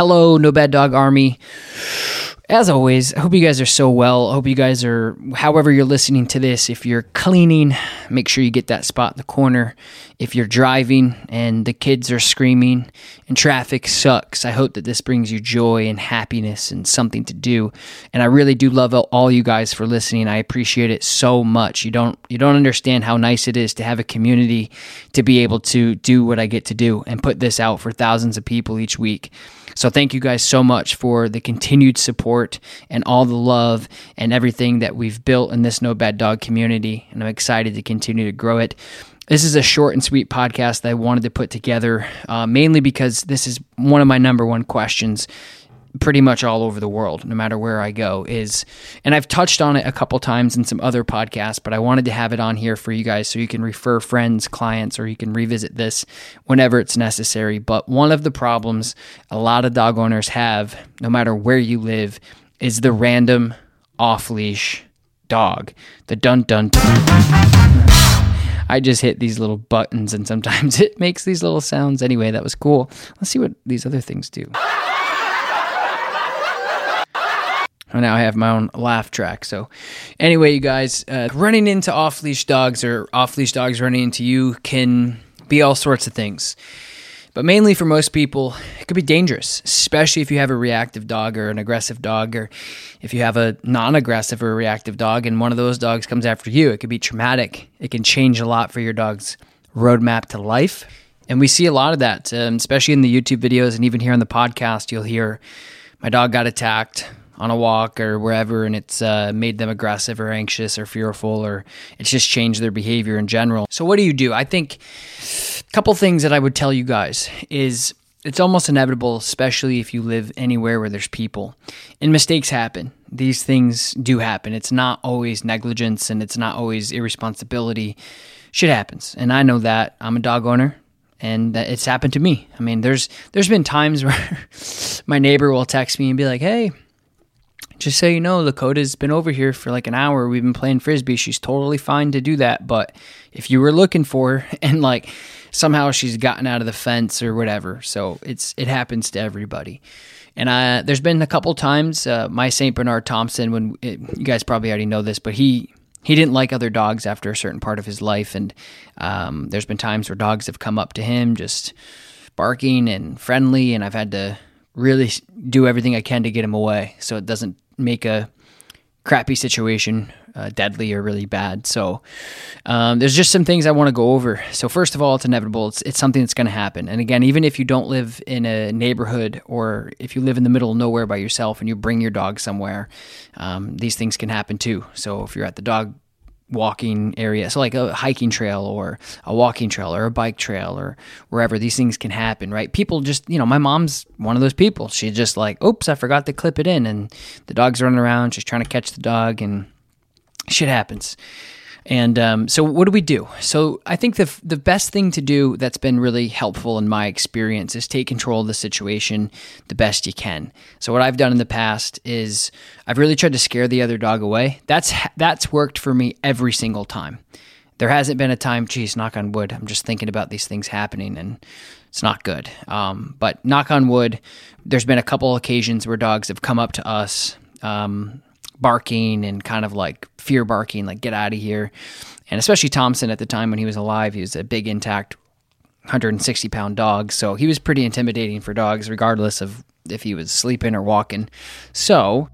Hello, No Bad Dog Army. As always, I hope you guys are so well. I hope you guys are, however, you're listening to this. If you're cleaning, make sure you get that spot in the corner. If you're driving and the kids are screaming and traffic sucks, I hope that this brings you joy and happiness and something to do. And I really do love all you guys for listening. I appreciate it so much. You don't you don't understand how nice it is to have a community to be able to do what I get to do and put this out for thousands of people each week. So thank you guys so much for the continued support and all the love and everything that we've built in this No Bad Dog community. And I'm excited to continue to grow it. This is a short and sweet podcast that I wanted to put together, uh, mainly because this is one of my number one questions pretty much all over the world, no matter where I go, is, and I've touched on it a couple times in some other podcasts, but I wanted to have it on here for you guys so you can refer friends, clients, or you can revisit this whenever it's necessary. But one of the problems a lot of dog owners have, no matter where you live, is the random off leash dog. The dun dun dun. I just hit these little buttons and sometimes it makes these little sounds. Anyway, that was cool. Let's see what these other things do. Now I have my own laugh track. So, anyway, you guys, uh, running into off leash dogs or off leash dogs running into you can be all sorts of things. But mainly for most people, it could be dangerous, especially if you have a reactive dog or an aggressive dog, or if you have a non aggressive or reactive dog and one of those dogs comes after you. It could be traumatic. It can change a lot for your dog's roadmap to life. And we see a lot of that, um, especially in the YouTube videos and even here on the podcast. You'll hear, My dog got attacked on a walk or wherever and it's uh, made them aggressive or anxious or fearful or it's just changed their behavior in general. So what do you do? I think a couple things that I would tell you guys is it's almost inevitable, especially if you live anywhere where there's people. And mistakes happen. These things do happen. It's not always negligence and it's not always irresponsibility. Shit happens. And I know that. I'm a dog owner and it's happened to me. I mean, there's there's been times where my neighbor will text me and be like, "Hey, just so you know, Lakota's been over here for like an hour. We've been playing frisbee. She's totally fine to do that. But if you were looking for her and like somehow she's gotten out of the fence or whatever, so it's it happens to everybody. And I, there's been a couple times uh, my Saint Bernard Thompson. When it, you guys probably already know this, but he he didn't like other dogs after a certain part of his life, and um, there's been times where dogs have come up to him just barking and friendly, and I've had to really do everything I can to get him away so it doesn't make a crappy situation uh, deadly or really bad. So um, there's just some things I want to go over. So first of all, it's inevitable. It's it's something that's going to happen. And again, even if you don't live in a neighborhood or if you live in the middle of nowhere by yourself and you bring your dog somewhere, um, these things can happen too. So if you're at the dog walking area. So like a hiking trail or a walking trail or a bike trail or wherever these things can happen, right? People just, you know, my mom's one of those people. She just like, oops, I forgot to clip it in and the dog's running around. She's trying to catch the dog and shit happens. And um, so, what do we do? So, I think the the best thing to do that's been really helpful in my experience is take control of the situation the best you can. So, what I've done in the past is I've really tried to scare the other dog away. That's that's worked for me every single time. There hasn't been a time, geez, knock on wood. I'm just thinking about these things happening, and it's not good. Um, but knock on wood, there's been a couple occasions where dogs have come up to us. Um, barking and kind of like fear barking, like get out of here. And especially Thompson at the time when he was alive, he was a big, intact, 160 pound dog. So he was pretty intimidating for dogs, regardless of if he was sleeping or walking. So.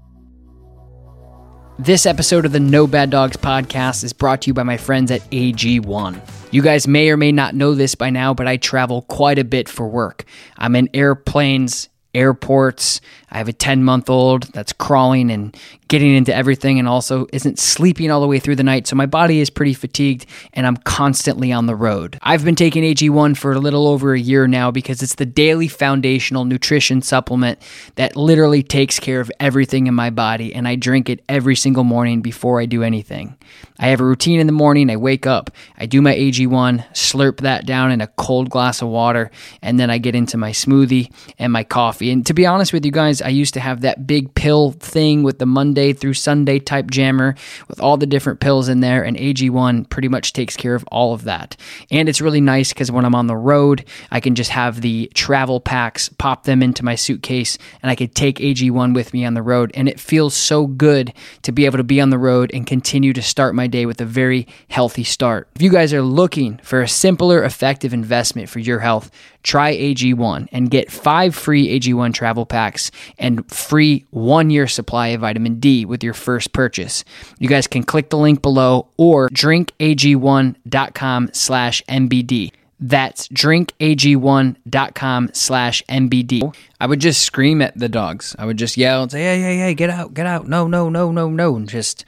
This episode of the No Bad Dogs podcast is brought to you by my friends at AG1. You guys may or may not know this by now, but I travel quite a bit for work. I'm in airplanes, airports. I have a 10 month old that's crawling and getting into everything and also isn't sleeping all the way through the night. So my body is pretty fatigued and I'm constantly on the road. I've been taking AG1 for a little over a year now because it's the daily foundational nutrition supplement that literally takes care of everything in my body and I drink it every single morning before I do anything. I have a routine in the morning. I wake up, I do my AG1, slurp that down in a cold glass of water, and then I get into my smoothie and my coffee. And to be honest with you guys, I used to have that big pill thing with the Monday Monday through Sunday type jammer with all the different pills in there. And AG1 pretty much takes care of all of that. And it's really nice because when I'm on the road, I can just have the travel packs, pop them into my suitcase, and I could take AG1 with me on the road. And it feels so good to be able to be on the road and continue to start my day with a very healthy start. If you guys are looking for a simpler, effective investment for your health, try AG1 and get five free AG1 travel packs and free one year supply of vitamin D with your first purchase. You guys can click the link below or drinkag1.com slash NBD. That's drinkag1.com slash NBD. I would just scream at the dogs. I would just yell and say, hey, hey, hey, get out, get out. No, no, no, no, no. And just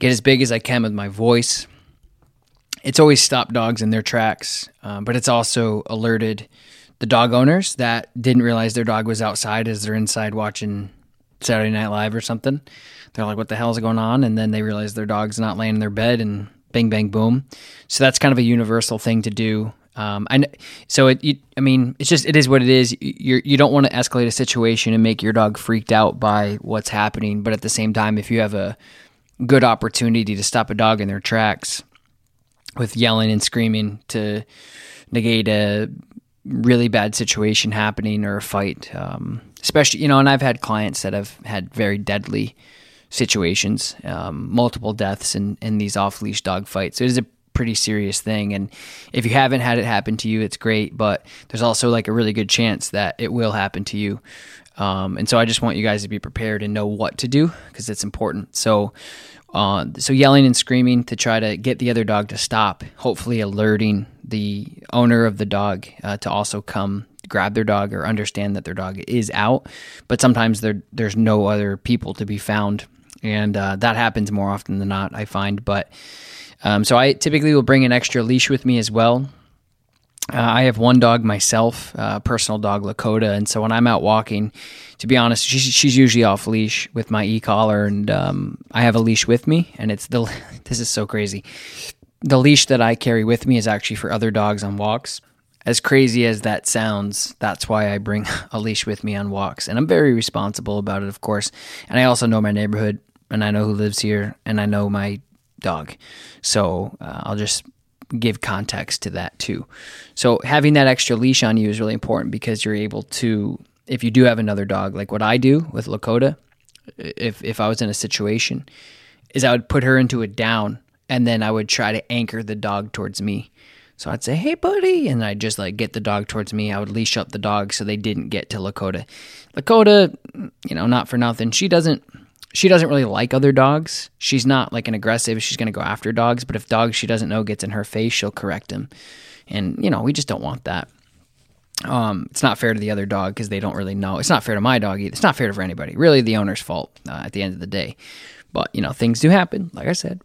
get as big as I can with my voice. It's always stopped dogs in their tracks, um, but it's also alerted the dog owners that didn't realize their dog was outside as they're inside watching Saturday Night Live or something. They're like, what the hell is going on? And then they realize their dog's not laying in their bed and bang, bang, boom. So that's kind of a universal thing to do. Um, and so it, you, I mean, it's just, it is what it is. You're, you don't want to escalate a situation and make your dog freaked out by what's happening. But at the same time, if you have a good opportunity to stop a dog in their tracks with yelling and screaming to negate a really bad situation happening or a fight, um, especially, you know, and I've had clients that have had very deadly situations, um, multiple deaths in, in these off leash dog fights. It is a pretty serious thing. And if you haven't had it happen to you, it's great. But there's also like a really good chance that it will happen to you. Um, and so I just want you guys to be prepared and know what to do because it's important. So, uh, so yelling and screaming to try to get the other dog to stop, hopefully alerting the owner of the dog uh, to also come grab their dog or understand that their dog is out. But sometimes there there's no other people to be found and uh, that happens more often than not. I find, but um, so I typically will bring an extra leash with me as well. Uh, I have one dog myself, uh, personal dog Lakota, and so when I'm out walking, to be honest, she's, she's usually off leash with my e collar, and um, I have a leash with me, and it's the this is so crazy. The leash that I carry with me is actually for other dogs on walks. As crazy as that sounds, that's why I bring a leash with me on walks, and I'm very responsible about it, of course. And I also know my neighborhood and I know who lives here, and I know my dog. So uh, I'll just give context to that too. So having that extra leash on you is really important because you're able to, if you do have another dog, like what I do with Lakota, if if I was in a situation, is I would put her into a down, and then I would try to anchor the dog towards me. So I'd say, "Hey, buddy," and I'd just like get the dog towards me. I would leash up the dog so they didn't get to Lakota. Lakota, you know, not for nothing, she doesn't she doesn't really like other dogs. She's not like an aggressive. She's going to go after dogs, but if dogs she doesn't know gets in her face, she'll correct him. And you know, we just don't want that. Um, it's not fair to the other dog because they don't really know. It's not fair to my dog either. It's not fair for anybody. Really, the owner's fault uh, at the end of the day. But you know, things do happen. Like I said.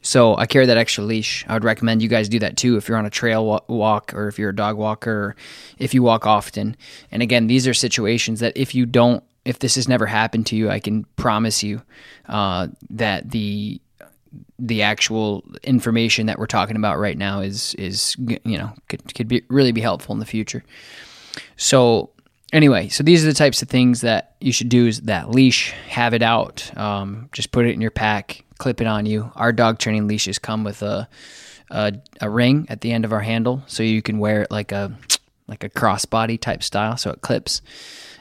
So I carry that extra leash. I would recommend you guys do that too if you're on a trail walk or if you're a dog walker if you walk often. And again, these are situations that if you don't if this has never happened to you, I can promise you uh, that the the actual information that we're talking about right now is is you know could could be really be helpful in the future. So anyway, so these are the types of things that you should do: is that leash, have it out, um, just put it in your pack, clip it on you. Our dog training leashes come with a, a a ring at the end of our handle, so you can wear it like a like a crossbody type style, so it clips.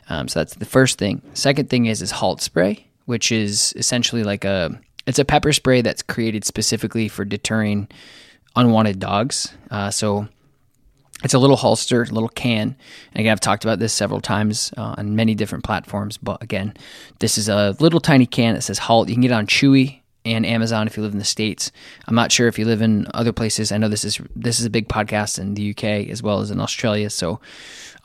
Um, so that's the first thing. Second thing is is halt spray, which is essentially like a it's a pepper spray that's created specifically for deterring unwanted dogs. Uh, so it's a little holster, a little can. And again, I've talked about this several times uh, on many different platforms. But again, this is a little tiny can that says Halt. You can get it on Chewy and Amazon if you live in the states. I'm not sure if you live in other places. I know this is this is a big podcast in the UK as well as in Australia. So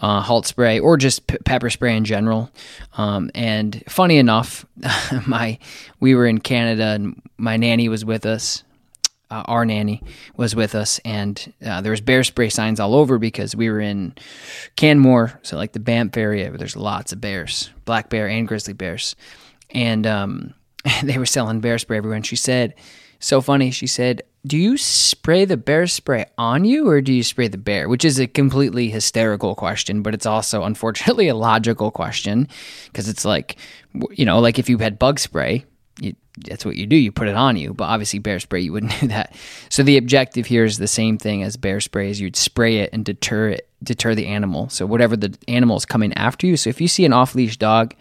uh, halt spray or just p- pepper spray in general. Um, and funny enough, my we were in Canada and my nanny was with us. Uh, our nanny was with us, and uh, there was bear spray signs all over because we were in Canmore, so like the Banff area, where there's lots of bears, black bear and grizzly bears, and um, they were selling bear spray everywhere. And she said, so funny. She said, do you spray the bear spray on you or do you spray the bear? Which is a completely hysterical question, but it's also unfortunately a logical question because it's like, you know, like if you had bug spray, you, that's what you do. You put it on you, but obviously bear spray, you wouldn't do that. So the objective here is the same thing as bear spray is you'd spray it and deter it, deter the animal. So whatever the animal is coming after you. So if you see an off leash dog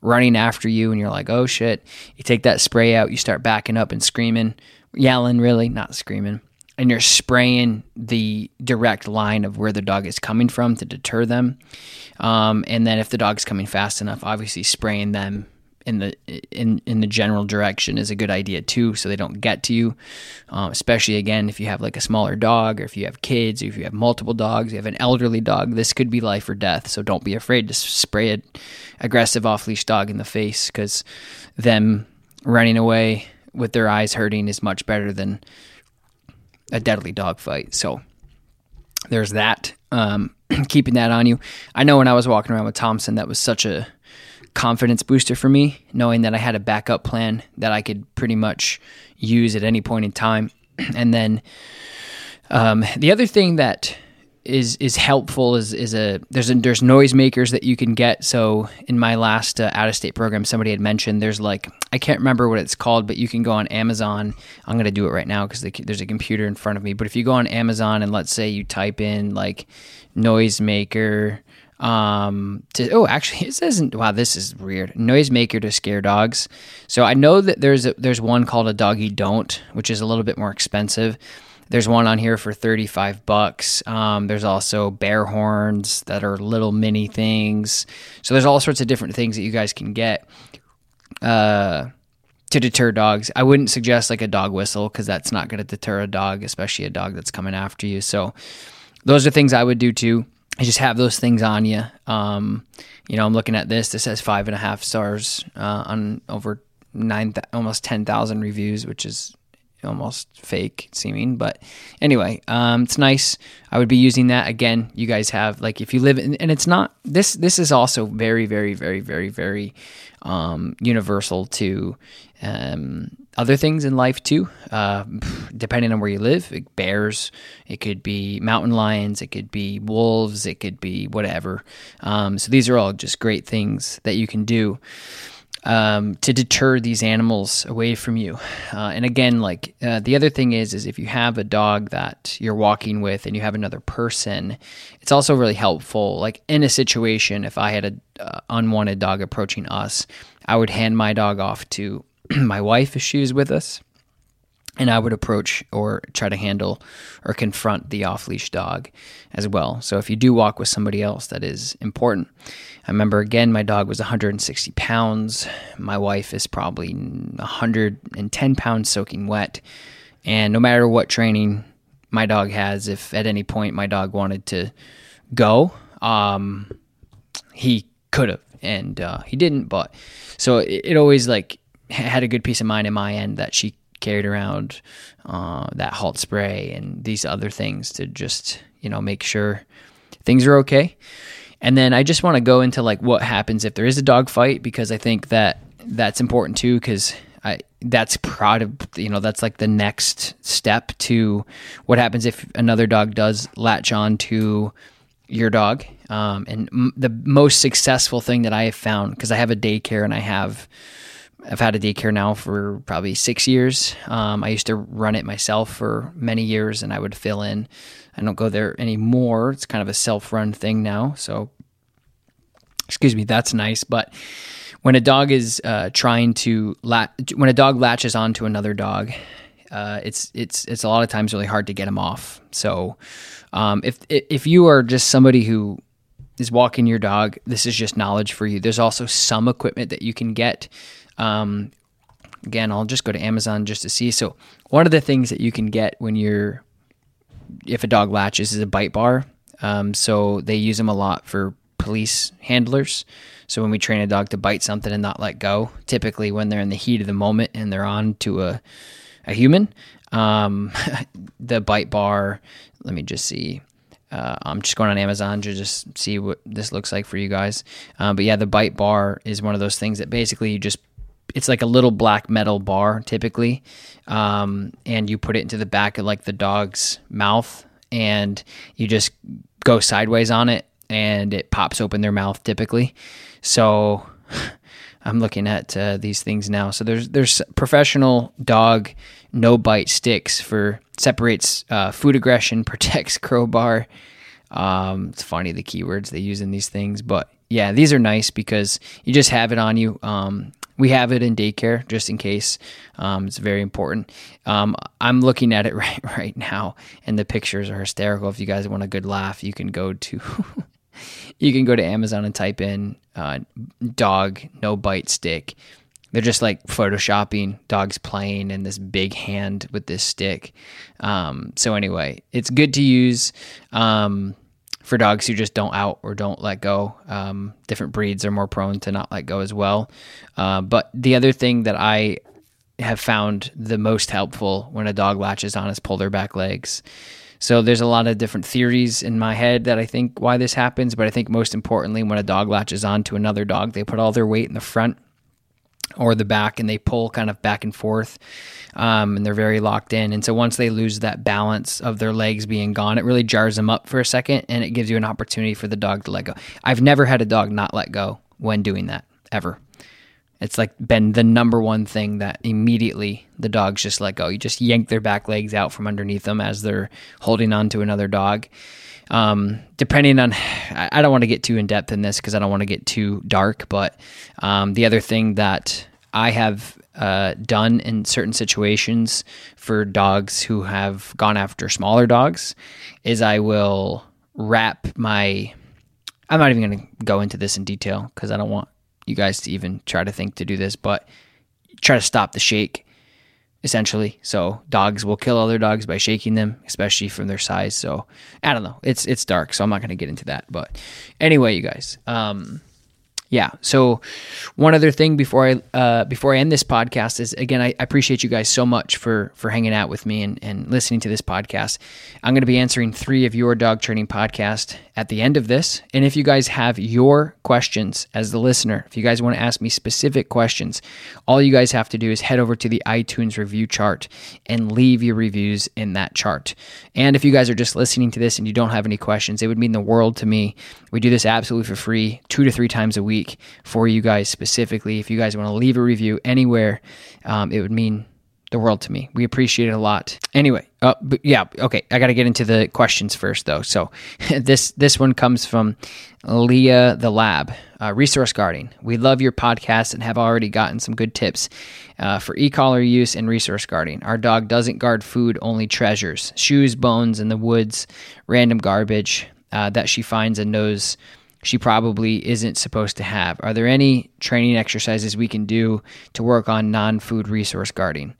running after you and you're like, oh shit, you take that spray out, you start backing up and screaming, yelling, really, not screaming. And you're spraying the direct line of where the dog is coming from to deter them. Um, and then if the dog's coming fast enough, obviously spraying them in the in in the general direction is a good idea too, so they don't get to you. Um, especially again if you have like a smaller dog, or if you have kids, or if you have multiple dogs, you have an elderly dog. This could be life or death. So don't be afraid to spray an aggressive off leash dog in the face because them running away with their eyes hurting is much better than a deadly dog fight. So there's that. Um, keeping that on you. I know when I was walking around with Thompson, that was such a confidence booster for me, knowing that I had a backup plan that I could pretty much use at any point in time. And then um, the other thing that is is helpful is is a there's a, there's noisemakers that you can get. So in my last uh, out of state program, somebody had mentioned there's like I can't remember what it's called, but you can go on Amazon. I'm gonna do it right now because there's a computer in front of me. But if you go on Amazon and let's say you type in like noisemaker um to oh actually it says wow this is weird. Noisemaker to scare dogs. So i know that there's a, there's one called a doggy don't which is a little bit more expensive. There's one on here for 35 bucks. Um, there's also bear horns that are little mini things. So there's all sorts of different things that you guys can get uh, to deter dogs. I wouldn't suggest like a dog whistle because that's not going to deter a dog especially a dog that's coming after you. So those are things i would do too I just have those things on you. Um, you know, I'm looking at this. This has five and a half stars uh, on over nine, th- almost ten thousand reviews, which is almost fake seeming. But anyway, um, it's nice. I would be using that again. You guys have like if you live in, and it's not this. This is also very, very, very, very, very um, universal to um, other things in life too, uh, depending on where you live. bears, it could be mountain lions, it could be wolves, it could be whatever. Um, so these are all just great things that you can do um, to deter these animals away from you. Uh, and again, like uh, the other thing is, is if you have a dog that you're walking with and you have another person, it's also really helpful. Like in a situation, if I had an uh, unwanted dog approaching us, I would hand my dog off to my wife if she was with us, and I would approach or try to handle or confront the off leash dog as well. So if you do walk with somebody else, that is important. I remember again, my dog was 160 pounds. My wife is probably 110 pounds soaking wet. And no matter what training my dog has, if at any point my dog wanted to go, um, he could have, and uh, he didn't. But so it, it always like had a good peace of mind in my end that she carried around uh, that halt spray and these other things to just you know make sure things are okay. And then I just want to go into like what happens if there is a dog fight because I think that that's important too because I that's proud of you know that's like the next step to what happens if another dog does latch on to your dog. Um, and m- the most successful thing that I have found because I have a daycare and I have I've had a daycare now for probably six years. Um, I used to run it myself for many years, and I would fill in. I don't go there anymore. It's kind of a self-run thing now. So, excuse me, that's nice. But when a dog is uh, trying to lat- when a dog latches onto another dog, uh, it's it's it's a lot of times really hard to get them off. So, um, if if you are just somebody who is walking your dog, this is just knowledge for you. There's also some equipment that you can get um, again, I'll just go to Amazon just to see. So, one of the things that you can get when you're, if a dog latches, is a bite bar. Um, so they use them a lot for police handlers. So when we train a dog to bite something and not let go, typically when they're in the heat of the moment and they're on to a a human, um, the bite bar. Let me just see. Uh, I'm just going on Amazon to just see what this looks like for you guys. Um, but yeah, the bite bar is one of those things that basically you just it's like a little black metal bar typically, um, and you put it into the back of like the dog's mouth, and you just go sideways on it, and it pops open their mouth typically. So I'm looking at uh, these things now. So there's there's professional dog no bite sticks for separates uh, food aggression, protects crowbar. Um, it's funny the keywords they use in these things, but yeah, these are nice because you just have it on you. Um, we have it in daycare just in case. Um, it's very important. Um, I'm looking at it right right now, and the pictures are hysterical. If you guys want a good laugh, you can go to you can go to Amazon and type in uh, dog no bite stick. They're just like photoshopping dogs playing and this big hand with this stick. Um, so anyway, it's good to use um, for dogs who just don't out or don't let go. Um, different breeds are more prone to not let go as well. Uh, but the other thing that I have found the most helpful when a dog latches on is pull their back legs. So there's a lot of different theories in my head that I think why this happens, but I think most importantly, when a dog latches on to another dog, they put all their weight in the front or the back and they pull kind of back and forth um, and they're very locked in and so once they lose that balance of their legs being gone it really jars them up for a second and it gives you an opportunity for the dog to let go i've never had a dog not let go when doing that ever it's like been the number one thing that immediately the dogs just let go. You just yank their back legs out from underneath them as they're holding on to another dog. Um, depending on, I don't want to get too in depth in this because I don't want to get too dark. But um, the other thing that I have uh, done in certain situations for dogs who have gone after smaller dogs is I will wrap my. I'm not even going to go into this in detail because I don't want you guys to even try to think to do this, but try to stop the shake essentially. So dogs will kill other dogs by shaking them, especially from their size. So I don't know. It's it's dark, so I'm not going to get into that. But anyway, you guys. Um, yeah. So one other thing before I uh, before I end this podcast is again I, I, appreciate you guys so much for for hanging out with me and, and listening to this podcast. I'm going to be answering three of your dog training podcast at the end of this. And if you guys have your questions as the listener, if you guys want to ask me specific questions, all you guys have to do is head over to the iTunes review chart and leave your reviews in that chart. And if you guys are just listening to this and you don't have any questions, it would mean the world to me. We do this absolutely for free, two to three times a week for you guys specifically. If you guys want to leave a review anywhere, um, it would mean the world to me. We appreciate it a lot. Anyway, uh, yeah, okay. I got to get into the questions first, though. So this this one comes from Leah the Lab, uh, resource guarding. We love your podcast and have already gotten some good tips uh, for e-collar use and resource guarding. Our dog doesn't guard food, only treasures, shoes, bones in the woods, random garbage uh, that she finds and knows she probably isn't supposed to have. Are there any training exercises we can do to work on non-food resource guarding?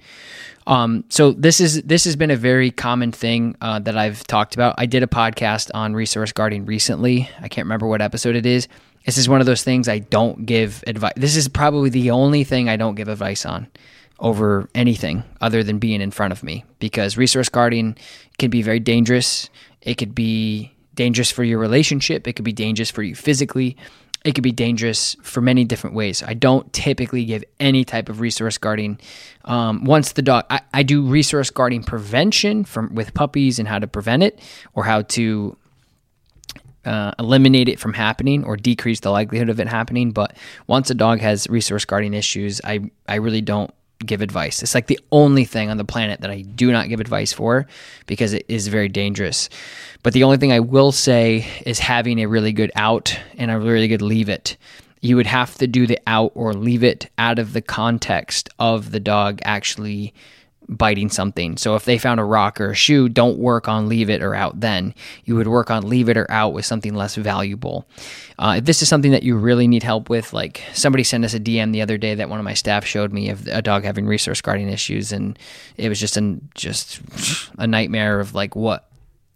Um, so this is this has been a very common thing uh, that I've talked about. I did a podcast on resource guarding recently. I can't remember what episode it is. This is one of those things I don't give advice. This is probably the only thing I don't give advice on over anything other than being in front of me because resource guarding can be very dangerous. It could be dangerous for your relationship. It could be dangerous for you physically. It could be dangerous for many different ways. I don't typically give any type of resource guarding. Um, once the dog, I, I do resource guarding prevention from with puppies and how to prevent it or how to uh, eliminate it from happening or decrease the likelihood of it happening. But once a dog has resource guarding issues, I I really don't give advice. It's like the only thing on the planet that I do not give advice for because it is very dangerous. But the only thing I will say is having a really good out and a really good leave it. You would have to do the out or leave it out of the context of the dog actually biting something. So if they found a rock or a shoe, don't work on leave it or out then. You would work on leave it or out with something less valuable. Uh, if this is something that you really need help with, like somebody sent us a DM the other day that one of my staff showed me of a dog having resource guarding issues, and it was just an just a nightmare of like what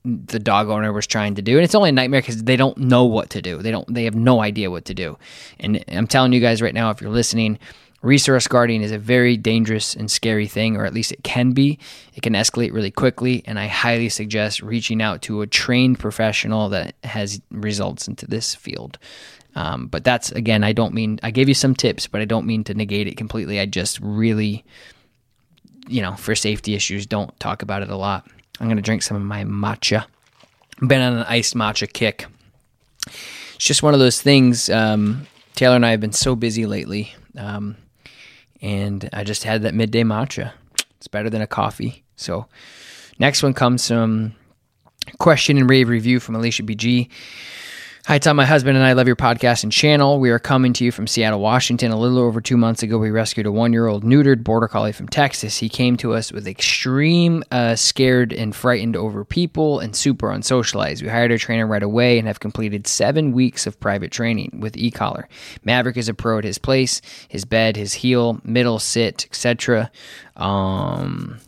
the dog owner was trying to do and it's only a nightmare because they don't know what to do they don't they have no idea what to do and i'm telling you guys right now if you're listening Resource guarding is a very dangerous and scary thing, or at least it can be. It can escalate really quickly, and I highly suggest reaching out to a trained professional that has results into this field. Um, but that's again, I don't mean I gave you some tips, but I don't mean to negate it completely. I just really, you know, for safety issues, don't talk about it a lot. I'm gonna drink some of my matcha. Been on an iced matcha kick. It's just one of those things. Um, Taylor and I have been so busy lately, um, and I just had that midday matcha. It's better than a coffee. So, next one comes some question and rave review from Alicia BG. Hi, Tom. My husband and I love your podcast and channel. We are coming to you from Seattle, Washington. A little over two months ago, we rescued a one year old neutered border collie from Texas. He came to us with extreme uh, scared and frightened over people and super unsocialized. We hired a trainer right away and have completed seven weeks of private training with e collar. Maverick is a pro at his place, his bed, his heel, middle, sit, etc. Um,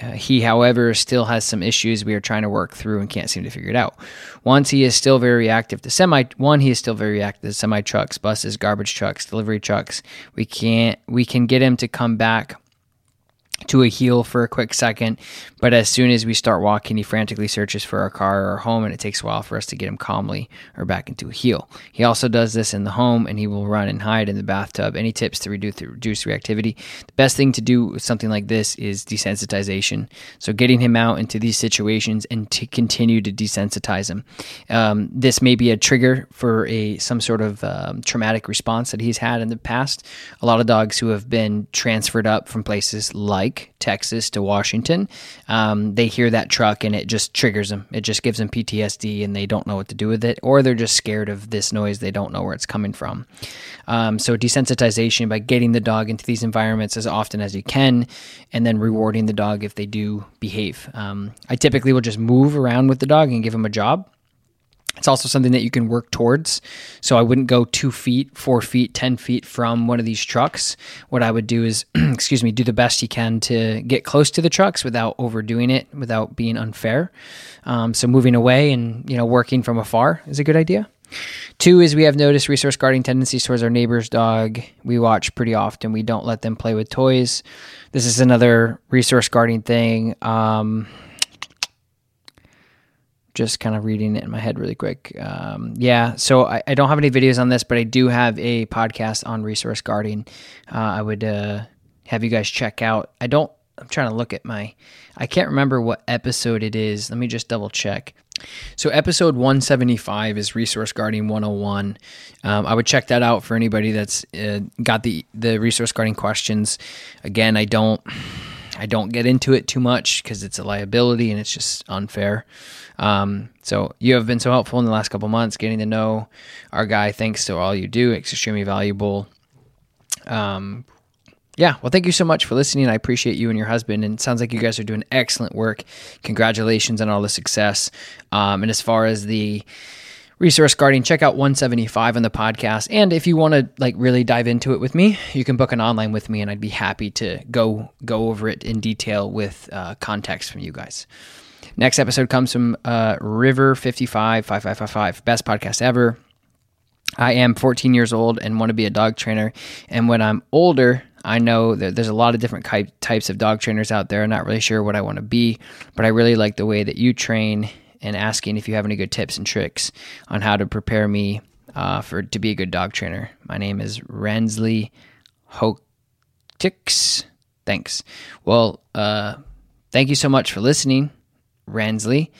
uh, he, however, still has some issues we are trying to work through and can't seem to figure it out. Once he is still very reactive to semi. One, he is still very reactive to semi trucks, buses, garbage trucks, delivery trucks. We can't. We can get him to come back to a heel for a quick second, but as soon as we start walking, he frantically searches for our car or our home, and it takes a while for us to get him calmly or back into a heel. He also does this in the home, and he will run and hide in the bathtub. Any tips to reduce, reduce reactivity? The best thing to do with something like this is desensitization. So getting him out into these situations and to continue to desensitize him. Um, this may be a trigger for a some sort of um, traumatic response that he's had in the past. A lot of dogs who have been transferred up from places like Texas to Washington, um, they hear that truck and it just triggers them. It just gives them PTSD and they don't know what to do with it, or they're just scared of this noise. They don't know where it's coming from. Um, so, desensitization by getting the dog into these environments as often as you can and then rewarding the dog if they do behave. Um, I typically will just move around with the dog and give them a job. It's also something that you can work towards. So I wouldn't go two feet, four feet, 10 feet from one of these trucks. What I would do is, excuse me, do the best you can to get close to the trucks without overdoing it, without being unfair. Um, so moving away and, you know, working from afar is a good idea. Two is we have noticed resource guarding tendencies towards our neighbor's dog. We watch pretty often. We don't let them play with toys. This is another resource guarding thing. Um, just kind of reading it in my head really quick. Um, yeah, so I, I, don't have any videos on this, but I do have a podcast on resource guarding. Uh, I would uh, have you guys check out. I don't. I'm trying to look at my. I can't remember what episode it is. Let me just double check. So episode 175 is resource guarding 101. Um, I would check that out for anybody that's uh, got the the resource guarding questions. Again, I don't. I don't get into it too much because it's a liability and it's just unfair. Um, so you have been so helpful in the last couple months getting to know our guy. Thanks to all you do. It's extremely valuable. Um, yeah, well, thank you so much for listening. I appreciate you and your husband, and it sounds like you guys are doing excellent work. Congratulations on all the success. Um, and as far as the resource guarding check out 175 on the podcast. And if you want to like really dive into it with me you can book an online with me and i'd be happy to go go over it in detail with uh, context from you guys. Next episode comes from uh, river 55 5555 best podcast ever. I am 14 years old and want to be a dog trainer. And when i'm older I know that there's a lot of different types of dog trainers out there. I'm not really sure what I want to be, but I really like the way that you train and asking if you have any good tips and tricks on how to prepare me uh, for to be a good dog trainer. My name is Rensley Hotix. Thanks. Well, uh, thank you so much for listening, Rensley.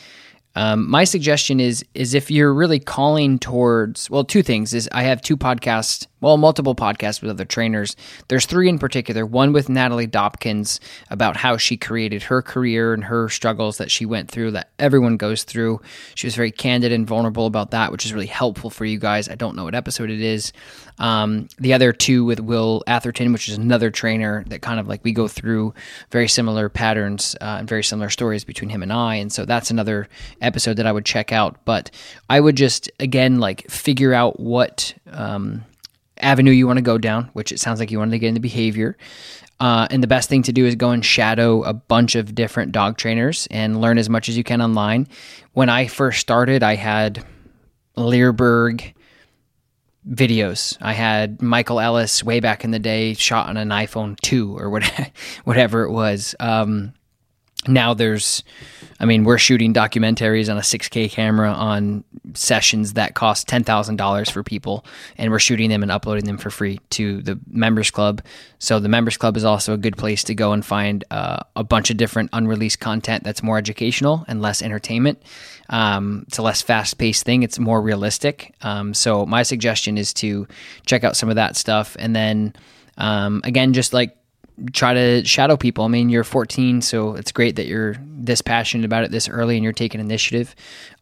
Um, my suggestion is is if you're really calling towards well, two things is I have two podcasts well, multiple podcasts with other trainers. There's three in particular. One with Natalie Dopkins about how she created her career and her struggles that she went through, that everyone goes through. She was very candid and vulnerable about that, which is really helpful for you guys. I don't know what episode it is. Um, the other two with Will Atherton, which is another trainer that kind of like we go through very similar patterns uh, and very similar stories between him and I. And so that's another episode that I would check out. But I would just, again, like figure out what. Um, avenue you want to go down, which it sounds like you wanted to get into behavior. Uh, and the best thing to do is go and shadow a bunch of different dog trainers and learn as much as you can online. When I first started, I had Leerburg videos. I had Michael Ellis way back in the day shot on an iPhone 2 or whatever it was. Um, now there's I mean, we're shooting documentaries on a 6K camera on sessions that cost $10,000 for people, and we're shooting them and uploading them for free to the Members Club. So, the Members Club is also a good place to go and find uh, a bunch of different unreleased content that's more educational and less entertainment. Um, it's a less fast paced thing, it's more realistic. Um, so, my suggestion is to check out some of that stuff. And then, um, again, just like try to shadow people. I mean, you're 14, so it's great that you're this passionate about it this early and you're taking initiative.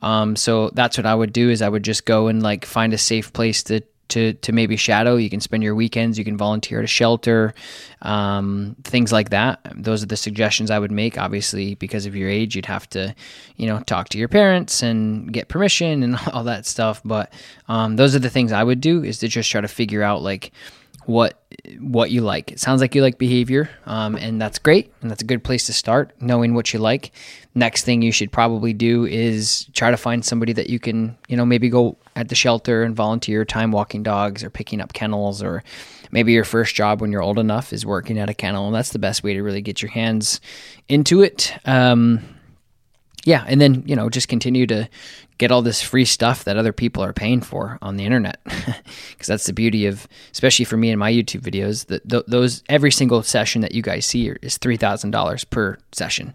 Um, so that's what I would do is I would just go and like find a safe place to to to maybe shadow. You can spend your weekends. You can volunteer at a shelter, um, things like that. Those are the suggestions I would make. Obviously, because of your age, you'd have to, you know, talk to your parents and get permission and all that stuff. But um, those are the things I would do is to just try to figure out like what what you like. It sounds like you like behavior, um, and that's great, and that's a good place to start. Knowing what you like. Next thing you should probably do is try to find somebody that you can, you know, maybe go at the shelter and volunteer time walking dogs or picking up kennels, or maybe your first job when you're old enough is working at a kennel, and that's the best way to really get your hands into it. Um, yeah, and then you know just continue to get all this free stuff that other people are paying for on the internet because that's the beauty of especially for me and my youtube videos that th- those every single session that you guys see is $3000 per session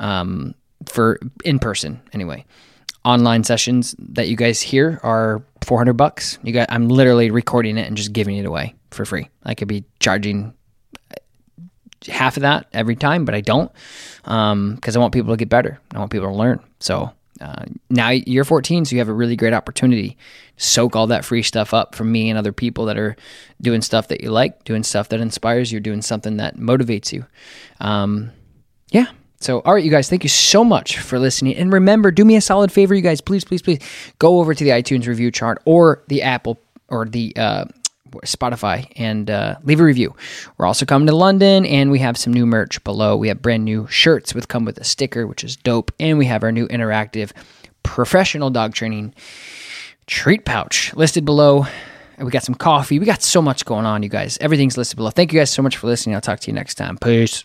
um, for in person anyway online sessions that you guys hear are 400 bucks you got i'm literally recording it and just giving it away for free i could be charging half of that every time, but I don't because um, I want people to get better. I want people to learn. So uh, now you're 14, so you have a really great opportunity to soak all that free stuff up from me and other people that are doing stuff that you like, doing stuff that inspires you, doing something that motivates you. Um, yeah. So, all right, you guys, thank you so much for listening. And remember, do me a solid favor, you guys, please, please, please go over to the iTunes review chart or the Apple or the uh, Spotify and uh, leave a review. We're also coming to London and we have some new merch below. We have brand new shirts with come with a sticker, which is dope, and we have our new interactive professional dog training treat pouch listed below. We got some coffee. We got so much going on, you guys. Everything's listed below. Thank you guys so much for listening. I'll talk to you next time. Peace.